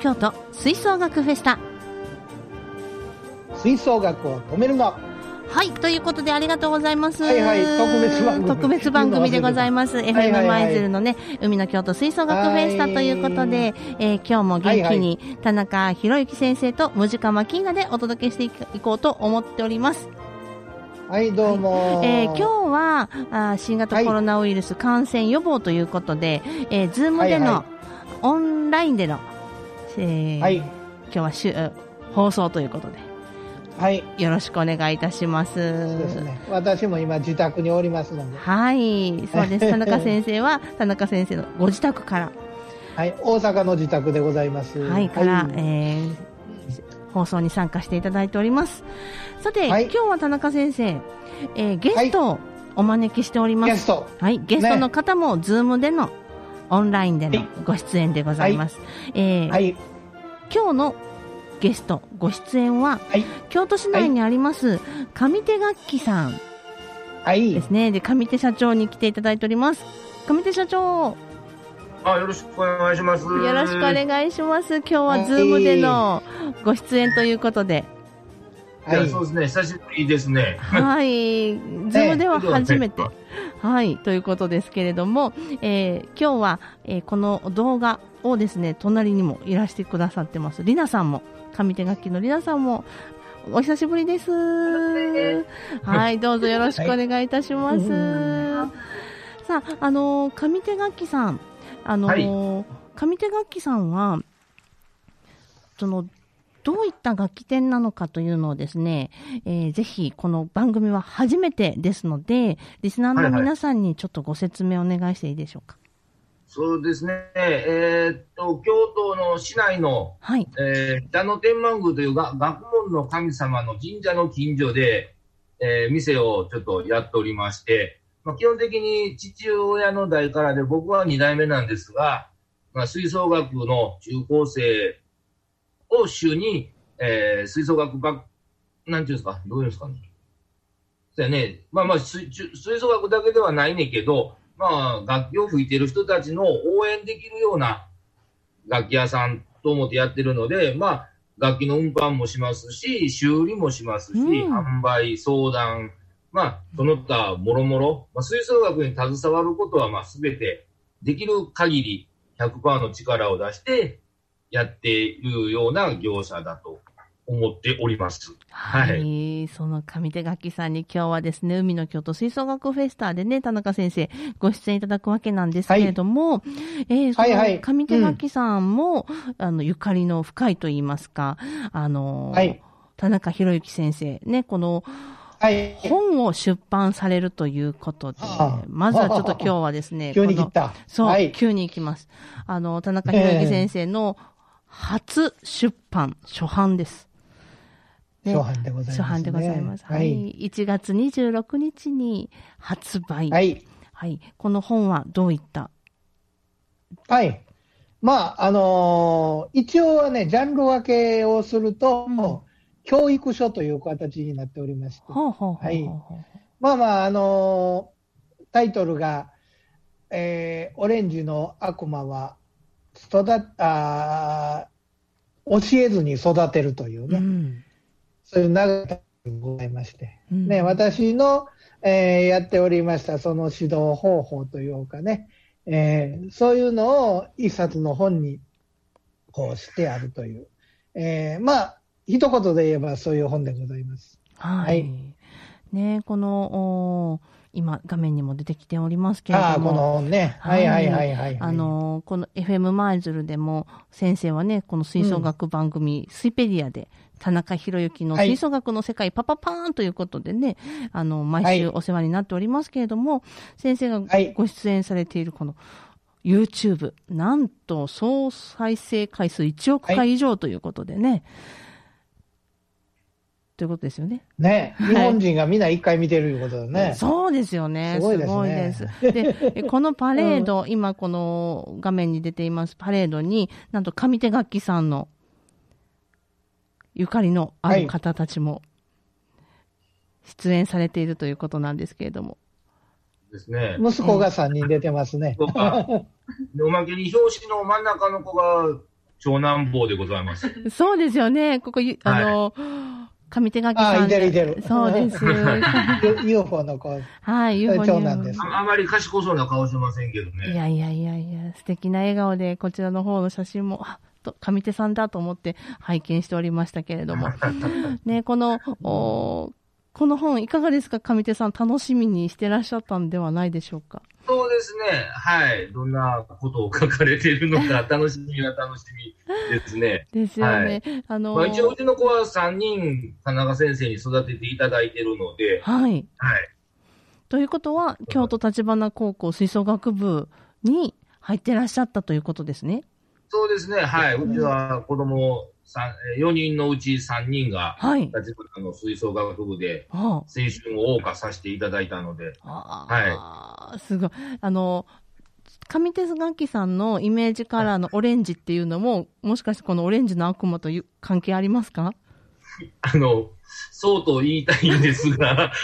京都吹奏楽フェスタ吹奏楽を止めるなはい。ということで、ありがとうございます。はいはい特別番組特別番組でございます。はいはい FM はい舞鶴のね、海の京都吹奏楽フェスタということで、えー今日も元気に田中博之先生とムジカマキンガでお届けしていこうと思っております。はいどうも、えー今日はあー新型コロナウイルス感染予防ということで、えー、ズームでの、はいはオンラインでの、えーはい。今日はしゅえ放送ということで、はい。よろしくお願いいたします。そうですね。私も今自宅におりますので。はい、そうです。田中先生は、田中先生のご自宅から、はい。大阪の自宅でございます。はい、から、はい。えー放送に参加していただいております。さて、はい。今日は田中先生、えーゲストをお招きしております。ゲスト。はい、ゲストの方も、ズームでの、オンラインでのはいご出演でございます。えーはい今日のゲスト、ご出演は、はい京都市内にあります、上手楽器さんはいですね。で、上手社長に来ていただいております。上手社長、あ、よろしくお願いします。よろしくお願いします。今日はズームでのご出演ということで、いやはいそうですね、久しぶりですね。はい、ズームでは初めてね、はい、ということですけれども、えー今日は、えーこの動画をですね、隣にもいらしてくださってます。りなさんも、上手楽器のりなさんも、お久しぶりです。はい、どうぞよろしくお願いいたします。さあ、あのー上手楽器さん、あのー上手楽器さんは、その、どういった楽器店なのかというのをですね、えーぜひこの番組は初めてですので、リスナーの皆さんにちょっとご説明お願いしていいでしょうか？そうですね、えーっと、京都の市内の、はい。えー北野天満宮というが学問の神様の神社の近所で、えー店をちょっとやっておりまして、まあ、基本的に父親の代からで僕は2代目なんですが、まあ、吹奏楽の中高生を主に、えー吹奏楽学、なんていうんですか、どういうんですかね？そうやね。まあまあ、吹吹吹奏楽だけではないねんけど、まあ、楽器を吹いてる人たちの応援できるような楽器屋さんと思ってやってるので、まあ、楽器の運搬もしますし、修理もしますし、うん販売、相談、まあ、その他、もろもろ、まあ、吹奏楽に携わることは、まあ、すべて、できる限り100%の力を出して、やっているような業者だと思っております。は。はいその上手楽器さんに今日はですね、海の京都吹奏楽フェスタでね、田中先生ご出演いただくわけなんですけれども、えーその上手楽器さんも、あの、ゆかりの深いと言いますか、あの、はい田中博之先生、ね、この、はい本を出版されるということで、まずはちょっと今日はですね、急にこの切ったそう、はい急に行きます。あの、田中博之先生の初出版、初版です。ね初版でございます、ね、初版でございます。は。はいい。1月26日に発売。は。い。はい。この本はどういった？はい。まあ、あのー一応はね、ジャンル分けをすると、うん教育書という形になっておりまして、ほうほうほうほうはいまあまあ、あのータイトルが、えーオレンジの悪魔は育あー教えずに育てるというね、うん。そういう流れがございまして、うんね、私の、えーやっておりましたその指導方法というかね、えーそういうのを一冊の本にこうしてあるという、えーまあ、一言で言えばそういう本でございます。はい。はいねこの、今、画面にも出てきておりますけれども。ああ、この本ね。はいはいはいはい、はい。あのーこの FM マイズルでも、先生はね、この吹奏楽番組、スイペディアで、田中博之のはい吹奏楽の世界、パパパーンということでね、あの、毎週お世話になっておりますけれども、先生がはいご出演されているこの、YouTube、なんと総再生回数1億回以上ということでね、ということですよね。ね、はい日本人がみんな一回見てるいうことだね。そうですよね。すごいですねですでえこのパレード、今この画面に出ていますパレードに、なんと上手楽器さんのゆかりのある方たちも出演されているということなんですけれども。ですね。息子が3人出てますね。おまけに表紙の真ん中の子が、長男坊でございます。そうですよね。ここ、ゆあの、上手垣さんで。あいてるいてるそうです。UFO の子。はい、UFO 長男ですああまり賢そうな顔してませんけどいね。やいやいやいや、素敵な笑顔で、こちらの方の写真も、あと上手さんだと思って拝見しておりましたけれども。ね、この、おこの本いかがですか？上手さん楽しみにしてらっしゃったんではないでしょうか？そうですね。はい。どんなことを書かれているのか、楽しみは楽しみですね。ですよね。あのまあ、一応、うちの子は3人、田中先生に育てていただいているので、はい。はい。ということは、京都立花高校吹奏楽部に入ってらっしゃったということですね。そうですね。はい。うちは子供三4人のうち3人が、はい。立花の吹奏楽部であ。青春を謳歌させていただいたので、ああ。あ、すごい。あの、上手楽器さんのイメージカラーのオレンジっていうのも、もしかしてこのオレンジの悪魔という関係ありますか？あの、そうと言いたいんですが、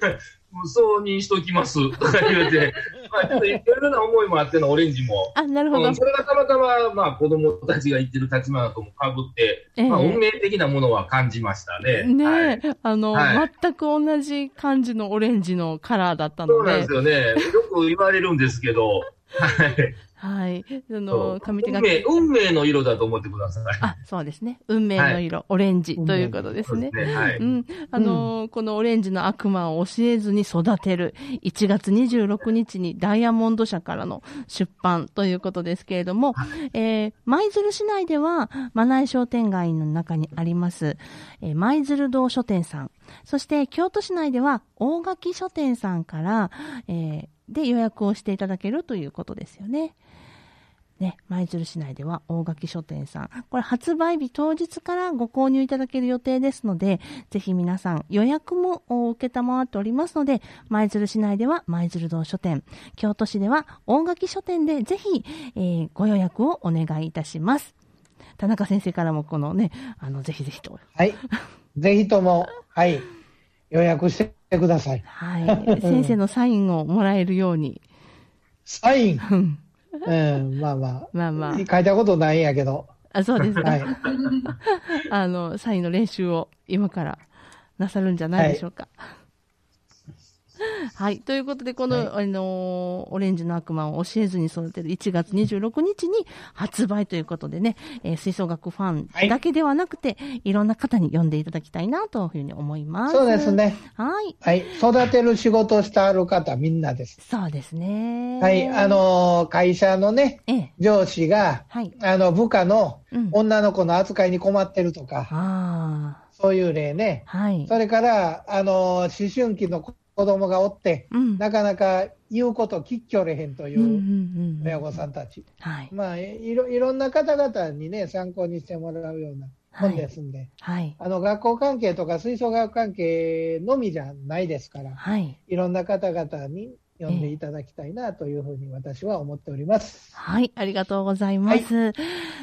そうにしときます。とか言うて、まあ、ちょっといろいろな思いもあってのオレンジも。あ、なるほどうん。それがたまたま、まあ、子供たちが言ってる立花とも被って、ええまあ、運命的なものは感じましたね。ねはいえ、あの、はい全く同じ感じのオレンジのカラーだったのでそうなんです、よね。よく言われるんですけど、はい。はい。あその、う上手楽運命、器。運命の色だと思ってください。あ、そうですね。運命の色、オレンジということですね。すね。はい。うん。あのーこのオレンジの悪魔を教えずに育てる、1月26日にダイヤモンド社からの出版ということですけれども、えー舞鶴市内では、マナイ商店街の中にあります、えー舞鶴堂書店さん、そして京都市内では、大垣書店さんから、えーで予約をしていただけるということですよね。ね、舞鶴市内では大垣書店さん。これ発売日当日からご購入いただける予定ですので、ぜひ皆さん予約もお受けたまわっておりますので、舞鶴市内では舞鶴堂書店、京都市では大垣書店でぜひ、えーご予約をお願いいたします。田中先生からもこのね、あの、ぜひぜひと。はい。ぜひとも、はい。予約してください。はい。先生のサインをもらえるように。サイン？うんうん、まあまあ。まあまあ。書いたことないんやけど。あ、そうですか。はい。あの、サインの練習を今からなさるんじゃないでしょうか。はい。ということで、この、あのーオレンジの悪魔を教えずに育てる1月26日に発売ということでね、えー吹奏楽ファンだけではなくて、い、ろんな方に読んでいただきたいなというふうに思います。そうです。ね。はい。はい。育てる仕事をしてある方、みんなです。そうですね。はい。あ、のー会社のね、ええ。上司が、はい。あの、部下のうん。女の子の扱いに困ってるとか、あそういう例ね。あ。はい。それから、あの、思春期の子供がおって、うん。なかなか言うこと聞きょれへんという。親御さんたち。はい。まあ、いろいろんな方々にね、参考にしてもらうような本ですんで、はい。あの、学校関係とか吹奏楽関係のみじゃないですから、はい。いろんな方々に読んでいただきたいなというふうに私は思っております。はい、ありがとうございます。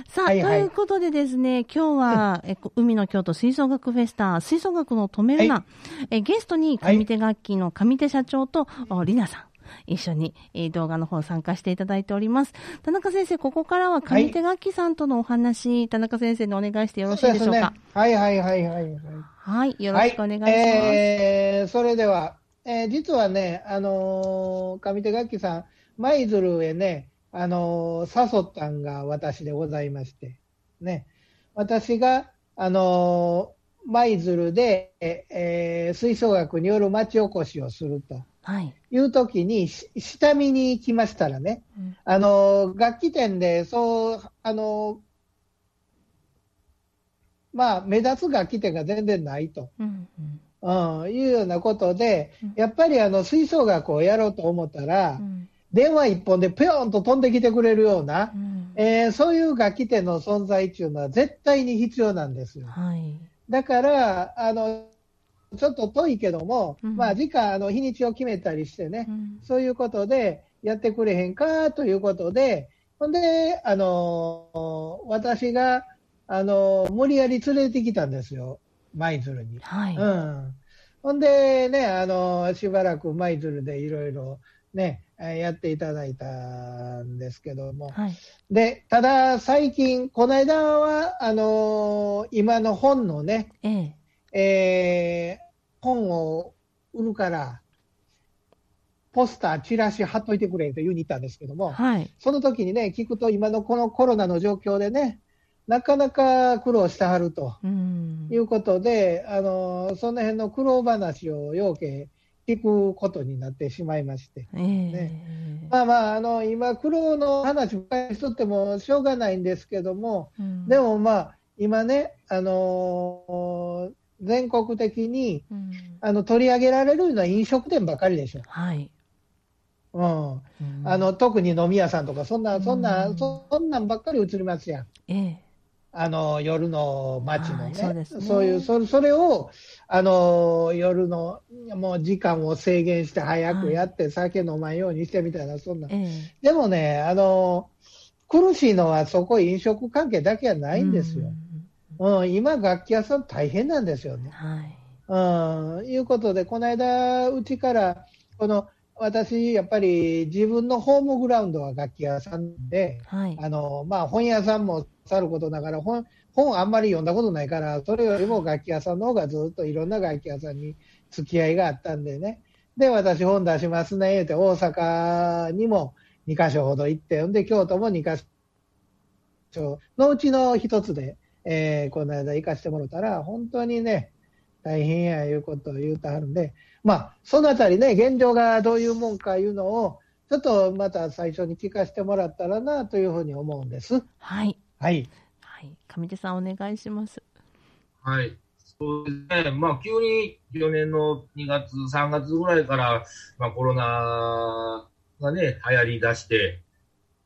さあ、はいはいということでですね、今日は、えこ海の京都吹奏楽フェスタ、吹奏楽の止めるな、はえゲストに上手楽器の上手社長と、おりなさん。一緒に、えー動画の方参加していただいております。田中先生、ここからは上手楽器さんとのお話、田中先生にお願いしてよろしいでしょうか？はいはいはいはい、はい。はい、よろしくお願いします。はい、えーそれでは、えー実はね、あのー上手楽器さん、舞鶴へね、あのー誘ったんが私でございまして、ね、私が、あのー舞鶴で、えー吹奏楽による町おこしをするとはい。いうときに、し下見に行きましたらね、うんあのー楽器店で、そう、あのーまあ、目立つ楽器店が全然ないと。うんうんうん、いうようなことでうん、やっぱりあの吹奏楽をやろうと思ったらう、ん。電話一本でぴょんと飛んできてくれるようなう、ん。えーそういう楽器店の存在っていうのは絶対に必要なんですよ。はい。だから、あの、ちょっと遠いけども、うん。まあ、時間、あの、日にちを決めたりしてねう、ん。そういうことでやってくれへんかということで、ほんで、あの、私が、あの、無理やり連れてきたんですよ、舞鶴に。はい。うん。ほんでね、あの、しばらく舞鶴でいろいろね、えーやっていただいたんですけども。はい。で、ただ最近、この間は、あのー今の本のね、ええ。えー本を売るから、ポスター、チラシ貼っといてくれと言うに行ったんですけども、はい。その時にね、聞くと今のこのコロナの状況でね、なかなか苦労してはるとうんい。うことで、あの、その辺の苦労話を要件聞くことになってしまいまして。ええ。まあまあ、あの、今、苦労の話ばっかりしとってもしょうがないんですけども、うんで、もまあ、今ね、あの全国的にうんあの取り上げられるのは飲食店ばかりでしょ。はい。うん。うんあの、特に飲み屋さんとか、そんな、そんな、うんそそんなんばっかり映りますやん。ええ。あの、夜の街のはいね。そうねそういう、それそれを、あの、夜の、もう時間を制限して早くやって、酒飲まんようにしてみたいな、そんな。ええ。でもね、あの、苦しいのはそこ飲食関係だけはないんですよ。うんうん、今、楽器屋さん大変なんですよね。はい。うん、いうことで、この間、うちから、この、私、やっぱり自分のホームグラウンドは楽器屋さんで、はい。あの、まあ、本屋さんもさることながら、本、本あんまり読んだことないから、それよりも楽器屋さんの方がずっといろんな楽器屋さんに付き合いがあったんでね。で、私本出しますね、言うて、大阪にも2カ所ほど行って、ほんで、京都も2カ所のうちの一つで、えーこの間行かしてもらったら、本当にね、大変やいうことを言うてはるんで、まあ、そのあたりね、現状がどういうもんかいうのを、ちょっとまた最初に聞かせてもらったらなというふうに思うんです。はい。はい。はい。上手さん、お願いします。はい。そうですね。まあ、急に去年の2月、3月ぐらいから、まあ、コロナがね、流行り出して、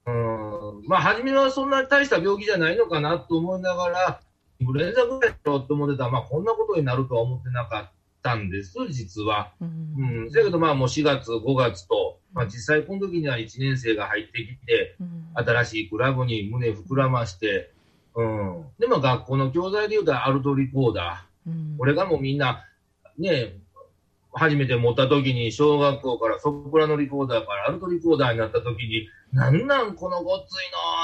うん、まあ、初めはそんなに大した病気じゃないのかなと思いながら、インフルエンザぐらいだろうと思ってたら、まあ、こんなことになるとは思ってなかったんです、実は。うんうん。だけど、まあ、もう4月、5月と、まあ、実際この時には1年生が入ってきて、うん新しいクラブに胸膨らまして、うん。で、まあ、学校の教材で言うとアルトリコーダー。うんこれがもうみんな、ね、初めて持った時に小学校からソプラノリコーダーからアルトリコーダーになった時に、なんなんこのごっつい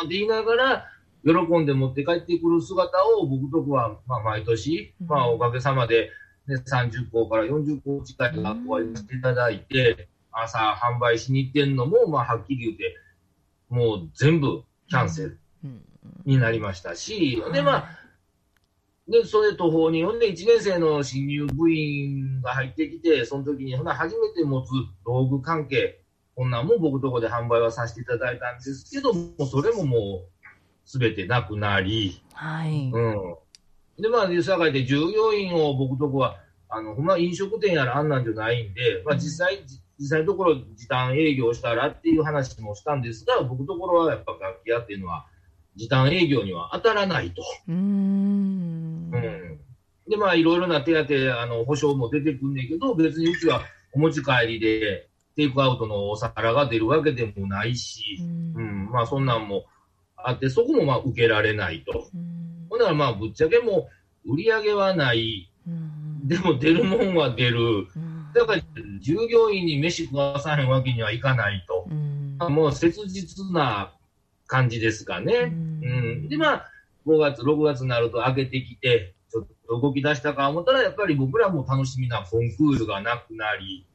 のって言いながら、喜んで持って帰ってくる姿を僕とこは、まあ毎年、うん。まあおかげさまで、ね、30校から40校近い学校はやっていただいて、朝販売しに行ってんのも、まあはっきり言って、もう全部キャンセルうん。になりましたし、で、まあ、はで、それと法人、ほんで1年生の新入部員が入ってきて、その時に、ほな、初めて持つ道具関係、こんなんも僕とこで販売はさせていただいたんですけども、それももう、すべてなくなり、はい。うん。で、まあ、社会で従業員を僕とこは、あの、ほんま飲食店やらあんなんじゃないんで、まあ実際、じ実際のところ時短営業したらっていう話もしたんですが、僕のところはやっぱ楽器屋っていうのは、時短営業には当たらないと。うーん。うんで、まあ、いろいろな手当、あの、保証も出てくんねんけど、別にうちはお持ち帰りで、テイクアウトのお皿が出るわけでもないし、うん、まあ、そんなんもあって、そこもまあ、受けられないと。うんほんならまあ、ぶっちゃけもう、売り上げはない。うんでも、出るもんは出る。うんだから、従業員に飯食わさへんわけにはいかないと。うんもう、切実な感じですかね。うん。で、まあ、5月、6月になると上げてきて、ちょっと動き出したか思ったら、やっぱり僕らも楽しみなコンクールがなくなり、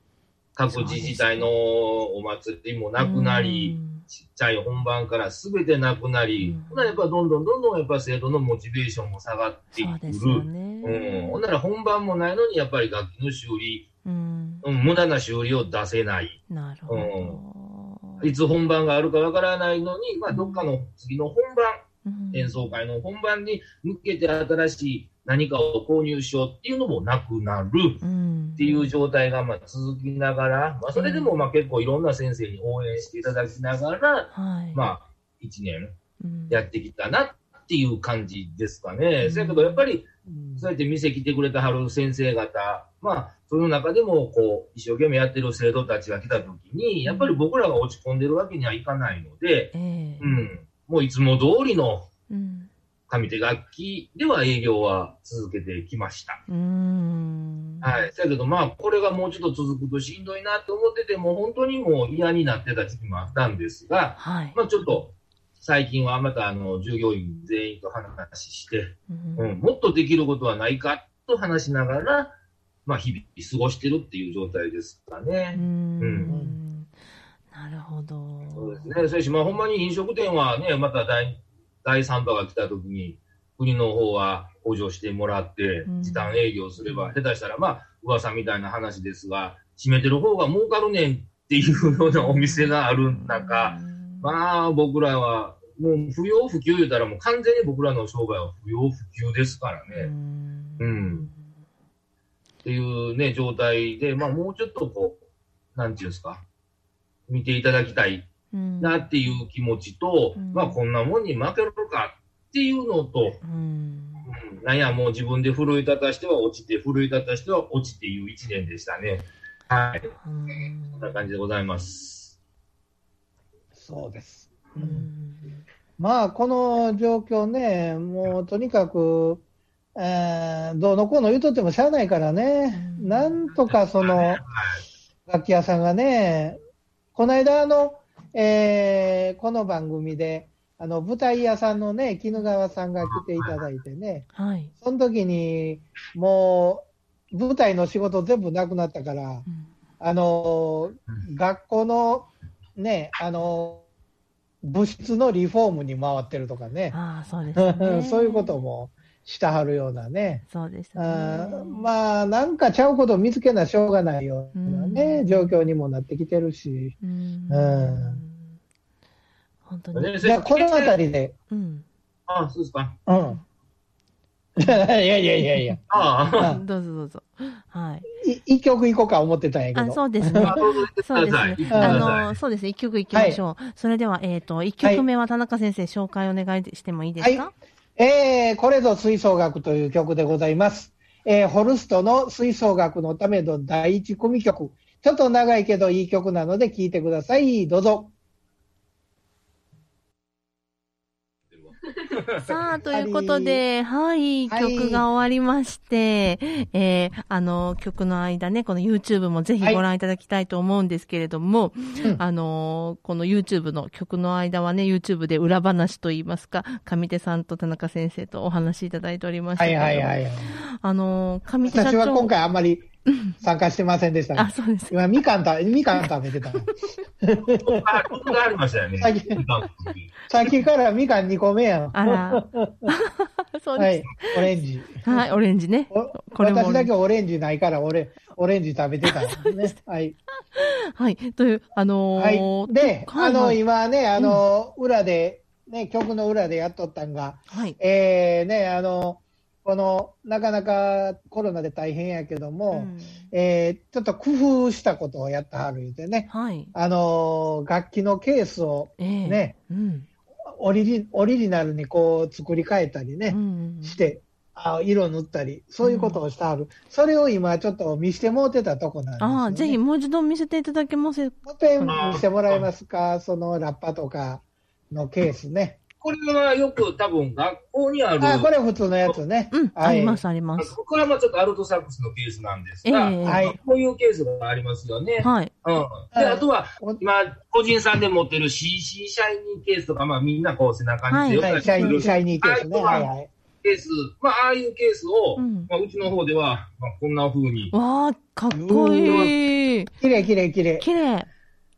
各自治体のお祭りもなくなり、ちっちゃい本番からすべてなくなりうん、ほなやっぱどんどんどんどんやっぱ生徒のモチベーションも下がってくる。ね。うん。ほんなら本番もないのに、やっぱり楽器の修理、うん。うん、無駄な修理を出せない。なるほど。いつ本番があるかわからないのに、まあ、どっかの次の本番、うん演奏会の本番に向けて新しい何かを購入しようっていうのもなくなるうんっていう状態がまあ続きながら、まあ、それでもまあ結構いろんな先生に応援していただきながら、はい。まあ、1年うん。やってきたなっていう感じですかね。そやけどやっぱり、そうやって店来てくれたはる先生方、まあ、その中でも、こう、一生懸命やってる生徒たちが来たときに、やっぱり僕らが落ち込んでるわけにはいかないので、ええ。うん、もういつも通りのうん上手楽器では営業は続けてきました。うーんはい。だけど、まあ、これがもうちょっと続くとしんどいなと思ってても、本当にもう嫌になってた時期もあったんですが、はい。まあ、ちょっと、最近はまた、あの、従業員全員と話して、うんうん、もっとできることはないかと話しながら、まあ、日々過ごしてるっていう状態ですかうね。ん。なるほど。そうですね。それし、まあ、ほんまに飲食店はね、また第、第3波が来た時に、国の方は補助してもらってうん、時短営業すれば、下手したら、まあ、噂みたいな話ですが、閉めてる方が儲かるねんっていうようなお店がある中、うん。まあ、僕らは、もう不要不急言うたら、もう完全に僕らの商売は不要不急ですからね。うん。うん。っていうね、状態で、まあ、もうちょっとこう、なんていうんですか、見ていただきたいうんなっていう気持ちと、うん。まあ、こんなもんに負けるかっていうのと、うん。うん、なんや、もう自分で奮い立たしては落ちて、奮い立たしては落ちていう一年でしたね。はい。うん。こんな感じでございます。そうです。まあ、この状況ね、もうとにかく、えーどうのこうの言うとってもしゃあないからね、うん。なんとかそのはい。楽器屋さんがね、この間あの、えーこの番組で、あの舞台屋さんのね、絹川さんが来ていただいてね、はい。その時にもう舞台の仕事全部なくなったから、うんあの学校のね、あの部室のリフォームに回ってるとかね、ああ、そうですね。そういうこと。もしたはるようなね。そうですあねー。まあ、なんかちゃうことを見つけなしょうがないようなね、うん状況にもなってきてるし。うんうん本当に。ねじゃあ、このあたりで、うん。あそうですか。うん。いやいやいやいや、ああ、うんどうぞどうぞ。はい。い一曲行こうか思ってたんやけあ、ど。そうですね。そうです。ねあの、そうですね。一曲いきましょう。それでは、えっ、と、一曲目は田中先生、紹介お願いしてもいいですか、はえー、これぞ吹奏楽という曲でございます。えー、ホルストの吹奏楽のための第一組曲。ちょっと長いけどいい曲なので聴いてください。どうぞ。さあ、ということで、はい、はい曲が終わりまして、えー、あの、曲の間ね、この YouTube もぜひご覧いただきたいと思うんですけれども、うんあの、この YouTube の曲の間はね、YouTube で裏話といいますか、上手さんと田中先生とお話しいただいておりましたはいはいはい。あの、上手社長。私は今回あんまり参加してませんでしたがあ、そうです。今、みかんた、みかん食べてた。あ、りましたよね。最近さっきからみかん2個目やん。あら。そうはでい、オレンジ。す。はい、オレンジね。おこれも私だけオレンジないから、俺、オレンジ食べてたんですね。はい。はい。という、あのはいー。で、あの、今ね、あの、裏で、ね、曲の裏でやっとったんが、はい。えー、ね、あの、この、なかなかコロナで大変やけども、うんえー、ちょっと工夫したことをやってはる言うてね、はい。あの、楽器のケースをええね、うん。オリジオリジナルにこう作り変えたりね、うんして、あ色塗ったり、そういうことをしてはる。それを今ちょっと見してもうてたとこなんですよ、ね。ああ、ぜひもう一度見せていただけますもう一遍見してもらえますか、そのラッパとかのケースね。これはよく多分学校にある。あ、これ普通のやつね。うん、はいあります、あります。これはまあちょっとアルトサックスのケースなんですええが、はいこういうケースがありますよね。はい。うん。で、あとはお、今、個人さんで持ってる CC シャイニーケースとか、まあみんなこう背中に手をはい、出してるシャイニー、シャイニーケースね。はいはい。ケース、まあああいうケースを、うんまあうちの方では、まあこんな風にわあ、かっこいい。綺麗綺麗綺麗。綺麗。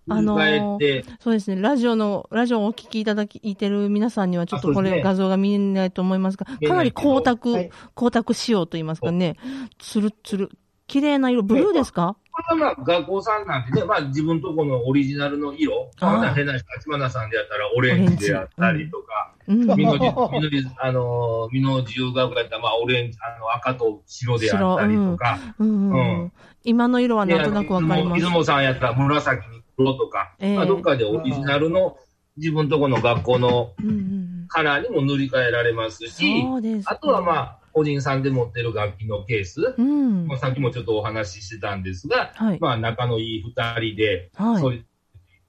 あのーそうですね。ラジオの、ラジオをお聞きいただき、いてる皆さんにはちょっとこれ、画像が見えないと思いますが、かなり光沢、はい。光沢仕様と言いますかね。つるつる。綺麗な色、ブルーですか？これはまあ学校さんなんてね、まあ自分とこのオリジナルの色、まあ変な立花さんでやったらオレンジであったりとか、うん。みのじ、あのー、みの自由学やったらまあオレンジ、あの赤と白であったりとか、うん。うんううん。ん。今の色はなんとなくわかります。出。雲さんやったら紫に黒とか、ええまあどっかでオリジナルの自分とこの学校のうんうんカラーにも塗り替えられますうんうです。あとはまあ、個人さんで持ってる楽器のケース、うん。まあ、さっきもちょっとお話ししてたんですが、はい。まあ仲のいい二人で、はいそういう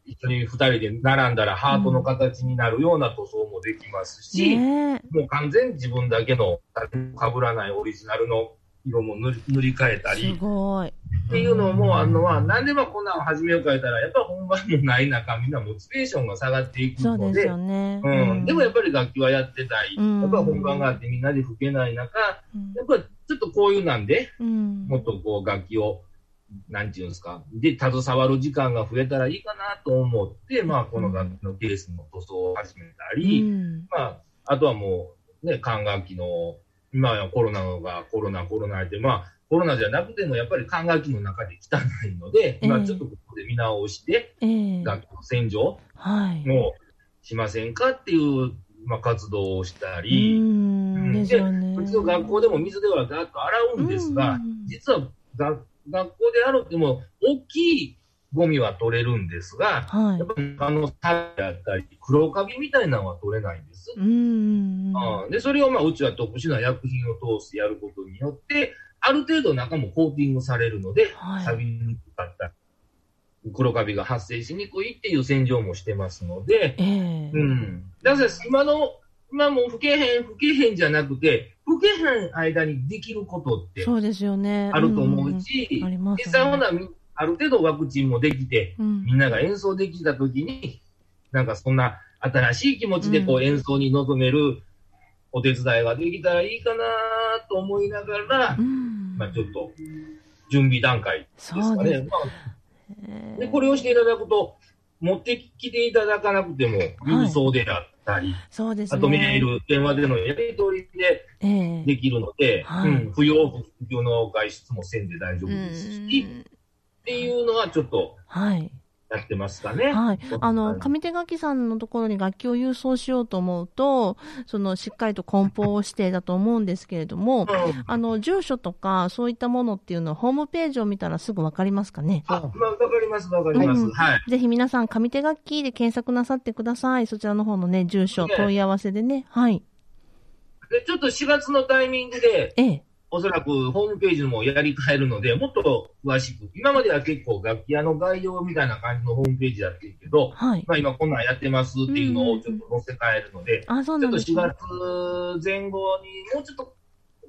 一緒に二人で並んだらハートの形になるような塗装もできますし、ねえ。もう完全に自分だけの、誰も被らないオリジナルの色も塗り塗り替えたすり、ごい。っていうのもあるのは、なんでまあこんなの始めようか言ったら、やっぱ本番もない中、みんなモチベーションが下がっていくので、ですよね。うん、でもやっぱり楽器はやってたい、うん。やっぱり本番があってみんなで吹けない中、うん。やっぱりちょっとこういうなんで、うん。もっとこう楽器を、なんていうんですか、で、携わる時間が増えたらいいかなと思って、まあこの楽器のケースの塗装を始めたり、うん。まあ、あとはもう、ね、管楽器の、今はコロナがコロナ、コロナで、まあ、コロナじゃなくても、やっぱり管楽器の中で汚いので、ええ。まあ、ちょっとここで見直して、ええ。楽器の洗浄はい。もしませんかっていう、まあ、活動をしたうり、ん。でね。うちの学校でも水ではガーッと洗うんですが、うん。実はが学校で洗っても、大きいゴミは取れるんですが、はいやっ。ぱりあの、タイやったり、黒カビみたいなのは取れないんです。うんうんで、それをまあ、うちは特殊な薬品を通してやることによって、ある程度中もコーティングされるので、はい錆びにくかったり、黒カビが発生しにくいっていう洗浄もしてますので、ええうん。だから今の、今もう吹けへん、吹けへんじゃなくて、吹けへん間にできることってそうですよね。あると思うし、んんありますね実際ほな、みある程度ワクチンもできて、うん。みんなが演奏できたときに、なんかそんな新しい気持ちでこううん。演奏に臨めるお手伝いができたらいいかなと思いながら、うん。まあちょっと準備段階ですかね。まあええで、これをしていただくと、持ってきていただかなくても、郵送であったり、そうですね。あとメール、電話でのやり取りでええ。できるので、はい。うん、不要不急の外出もせんで大丈夫ですし、うんっていうのはちょっとはい。やってますかね。はい。あはの、い上手楽器さんのところに楽器を郵送しようと思うと、その、しっかりと梱包をしてだと思うんですけれども、うんあの、住所とか、そういったものっていうのは、ホームページを見たらすぐわかりますかね？あ、まあ、わかります、わかります。うんはい。ぜひ皆さん、上手楽器で検索なさってください。そちらの方のね、住所、ね問い合わせでね。はい。で、ちょっと4月のタイミングで、ええ。おそらくホームページもやり替えるので、もっと詳しく、今までは結構楽器屋の概要みたいな感じのホームページやってるけど、はい。まあ今こんなんやってますっていうのをちょっと載せ替えるので、あ、そうちょっと4なんですね。月前後にもうちょっと、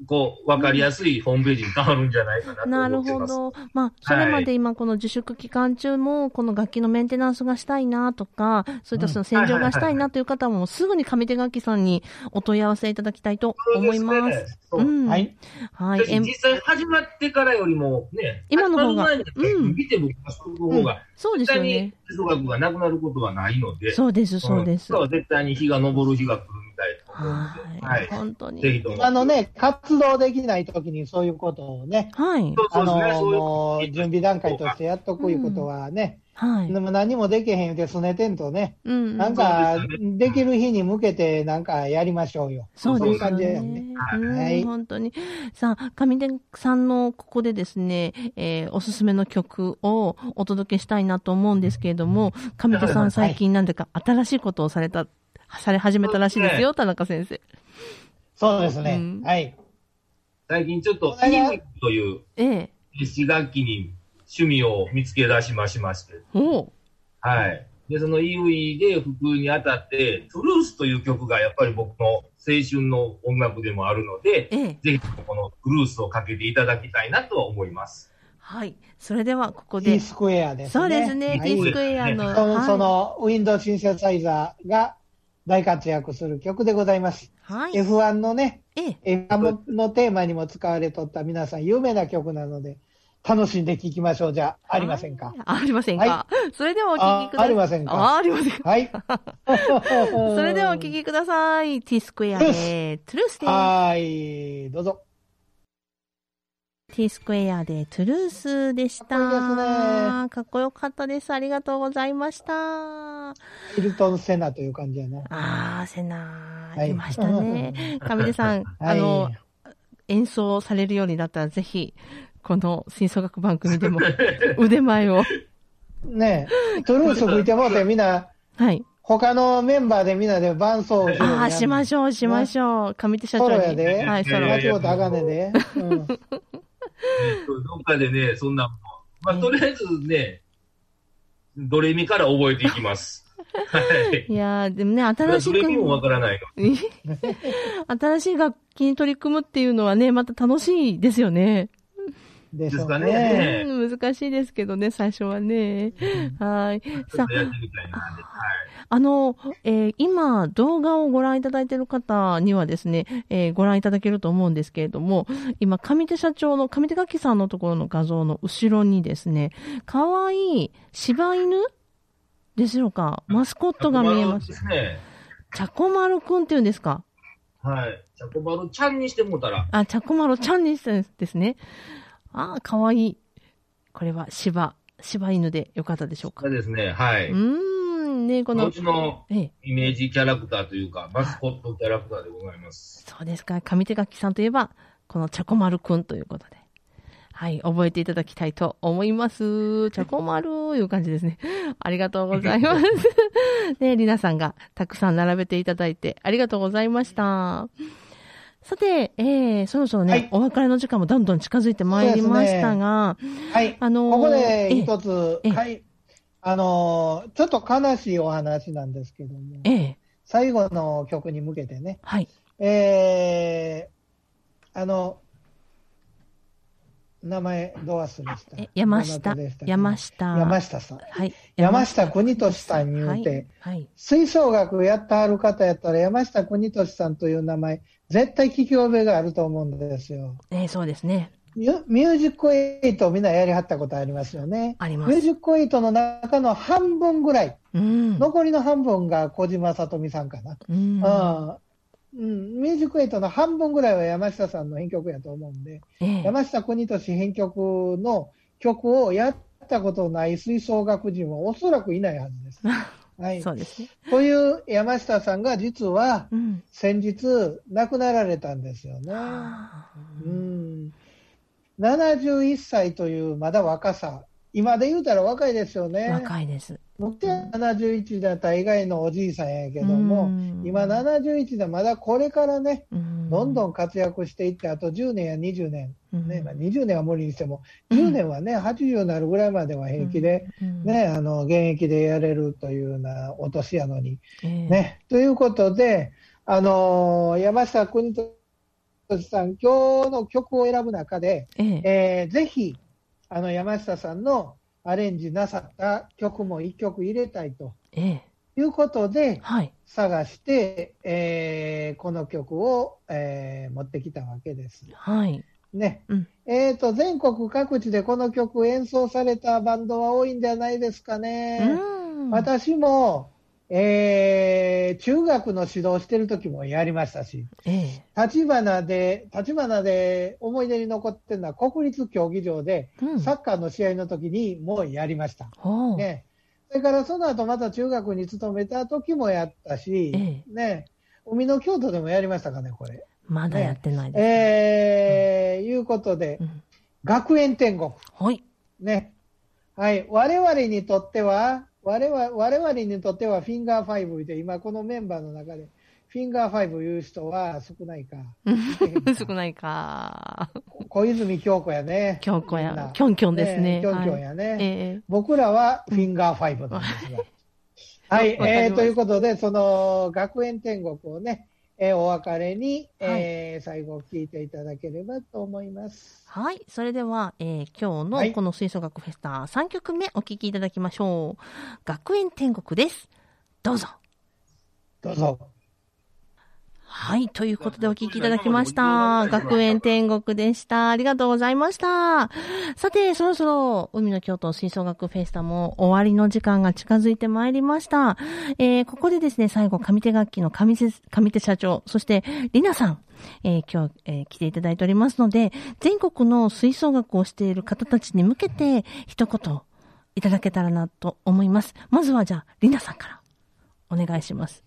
こう、わかりやすいホームページに変わるんじゃないかなとなる思ってます。ほど。まあ、それまで今この自粛期間中も、この楽器のメンテナンスがしたいなとか、そういったその洗浄がしたいなという方も、すぐに上手楽器さんにお問い合わせいただきたいと思います。そうですねそううん。はい。はい。実際始まってからよりもね、今の方がうん見て僕がする方が、そうです絶対によね。吹奏楽がなくなることはないので、そうです、そうです。んだから絶対に日が昇る日が来るはい。で、はい。本当に。あのね、活動できないときにそういうことをね、はい。あの準備段階としてやっとくいうことはね、はい。でも何もできへん言うてすねてんとね、うん。なんかそうできる日に向けてなんかやりましょうよ。そうですよいう感じだよねね。。うんはい本当に。さあ、上出さんのここでですね、えーおすすめの曲をお届けしたいなと思うんですけれども、上出さん最近なんだか新しいことをされた、され始めたらしいですよ、田中先生。そうですね。うんはい。最近ちょっとこの間 EV というええ。実楽器に趣味を見つけ出しましまして、おうはい。で、その EV で普及にあたって、トゥルースという曲がやっぱり僕の青春の音楽でもあるので、ええ。ぜひこのトゥルースをかけていただきたいなとは思います。はい。それでは、ここ T で。スクエアですね。そうですね、はいスクエアの。そのはいそのウィンドウシンセサイザーが大活躍する曲でございます。はい。F1 のね、ええ。F1 のテーマにも使われとった皆さん有名な曲なので、楽しんで聴きましょうじゃありませんか？あありませんか？はそれではお聞きください。あありませんか？あありませんか？はい。それではお聞きください。T スクエアで、トゥルースです。はい、どうぞ。T スクエアでトゥルースでした。かっこよかったです。ありがとうございました。ヒルトン・セナという感じやな。あー、セナはい来ましたね。上出さん、あの、演奏されるようになったら、ぜひ、この吹奏楽番組でも 腕前を。ねえ、トゥルース吹いてもうて みんな、はい。他のメンバーでみんなで伴奏をああ、しまょしょう、しましょう。上手社長に。ソロやで。はい、ソロ。間違うとあかんねんで。うん。どっかでね、そんなまあ、とりあえずね、ドレミから覚えていきます。はい。いやーでもね、新しどれにもわく、からないの。新しい楽器に取り組むっていうのはね、また楽しいですよね。でしょうですかね。難しいですけどね、最初はね。はい。さっとやってみたいな。はい。あの、えー今、動画をご覧いただいている方にはですね、えーご覧いただけると思うんですけれども、今、上手社長の、上手楽器さんのところの画像の後ろにですね、かわいい柴犬でしょうかマスコットが見えます。ですね。チャコマルくんっていうんですか？はい。チャコバルちゃんにしてもうたら、あ、チャコマルちゃんにしてですね。あー、かわいい。これは柴、柴犬でよかったでしょうか？そうですね。はい。うーん、ね、このう、ちのええ、イメージキャラクターというか、マスコットキャラクターでございます。そうですか。上手楽器さんといえば、このチャコマルくんということで。はい、覚えていただきたいと思います。チャコマルいう感じですね。ありがとうございます。ね、りなさんがたくさん並べていただいてありがとうございました。さて、えー、そろそろね、はいお別れの時間もどんどん近づいてまいりましたが、はい。あのーここでええ一つ、ええはい。あのーちょっと悲しいお話なんですけども、ええ最後の曲に向けてね、はい、えー、あの、名前、ど忘れした？え山下山下山下さん。はい、山下邦俊さんに言うて、はい、はい、吹奏楽やってはる方やったら山下邦俊さんという名前、絶対聞き覚えがあると思うんですよ。えー、そうですね。ミュミュージックエイトみんなやりはったことありますよね。あります。ミュージックエイトの中の半分ぐらい、うん。残りの半分が小島さとみさんかな。うんあうん、ミュージックエイトの半分ぐらいは山下さんの編曲やと思うんで、ええ山下邦俊編曲の曲をやったことない吹奏楽人はおそらくいないはずです。はい。そうですね。という山下さんが実はうん。先日亡くなられたんですよね。あーうん。71歳というまだ若さ。今で言うたら若いですよね。若いです。僕は71だったら以外のおじいさんやけども、うん。今71でまだこれからね、うん。どんどん活躍していって、あと10年や20年、うん。ね、まあ、20年は無理にしても、うん10年はね、80になるぐらいまでは平気で、うん。ね、あの、現役でやれるというようなお年やのに、ええ。ね。ということで、あのー山下邦俊さん、今日の曲を選ぶ中で、ええ。えーぜひ、あの、山下さんのアレンジなさった曲も一曲入れたいとええいうことで、はい。探して、えーこの曲を、えー持ってきたわけです。はい。ね。うんえっ、と、全国各地でこの曲演奏されたバンドは多いんじゃないですかね。うん。私も、えー中学の指導してる時もやりましたし、ええ立花で、立花で思い出に残ってるのは国立競技場で、うん。サッカーの試合の時にもうやりました。ね。それからその後また中学に勤めた時もやったし、えね。海の京都でもやりましたかね、これ。まだやってないです。えー、いうことで、うん学園天国。はい。ね。はい。我々にとっては、我々我々にとってはフィンガー5で、今このメンバーの中で、フィンガー5言う人は少ないか。少ないか。小泉京子やね。キョンコみんなや、キョンキョンですね。キョンキョンはいやね。ええ僕らはフィンガー5なんですが。はい、えー、ということで、その学園天国をね、えーお別れに、えー最後聞いていただければと思います。はい。それでは、えー今日はいのこの吹奏楽フェスタ3曲目お聴きいただきましょう。学園天国です。どうぞ。どうぞ。はい。ということでお聴きいただきました。学園天国でした。ありがとうございました。さて、そろそろ海の京都吹奏楽フェスタも終わりの時間が近づいてまいりました。えーここでですね、最後、上手楽器の上手上手社長、そして、りなさん、えー今日、えー来ていただいておりますので、全国の吹奏楽をしている方たちに向けて、一言いただけたらなと思います。まずは、じゃあ、りなさんから、お願いします。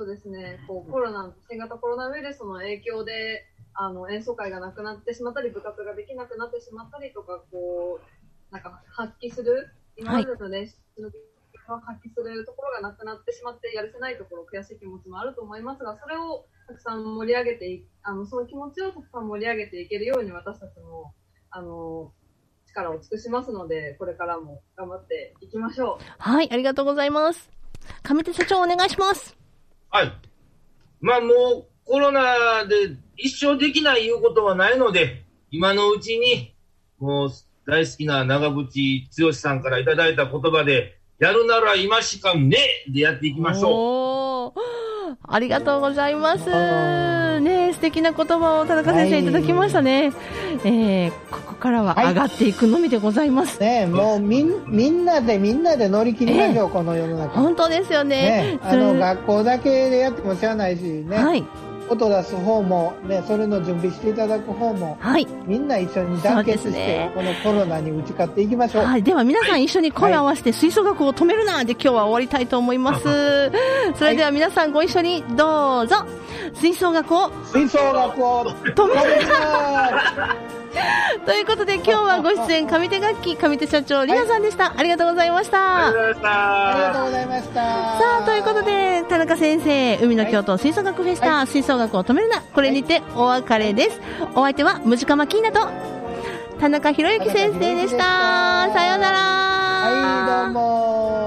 そうですね、こうコロナ、新型コロナウイルスの影響で、あの演奏会がなくなってしまったり、部活ができなくなってしまったりとか、こう、なんか発揮する、今までの練習の結果を発揮するところがなくなってしまって、やるせないところ、悔しい気持ちもあると思いますが、それをたくさん盛り上げていあの、その気持ちをたくさん盛り上げていけるように、私たちも、あの、力を尽くしますので、これからも頑張っていきましょう。はい、ありがとうございます。上手社長お願いします。はい。まあもうコロナで一生できないいうことはないので、今のうちに、もう大好きな長渕剛さんからいただいた言葉で、やるなら今しかねでやっていきましょう。ありがとうございます。あね素敵な言葉を田中先生いただきましたね。えー、ここからははい上がっていくのみでございます。ねもうみんみんなでみんなで乗り切りましょう、この世の中。本当ですよね。ね、あの学校だけでやってもしゃあないしね、はい、音出す方も、ね、それの準備していただく方も、はい、みんな一緒に団結して、ねこのコロナに打ち勝っていきましょう。はい。では皆さん一緒に声を合わせて吹奏楽を止めるなで今日は終わりたいと思います。それでは皆さんご一緒にどうぞ。吹奏楽を吹奏楽を止めるな ということで今日はご出演上手楽器上手社長りなさんでした、はい、ありがとうございました。ありがとうございました。さあということで田中先生海の京都吹奏楽フェスタ、はい、吹奏楽を止めるな。これにてお別れです、はい、お相手はムジカマキーナと田中宏之先生でした。さようなら。はいどうも。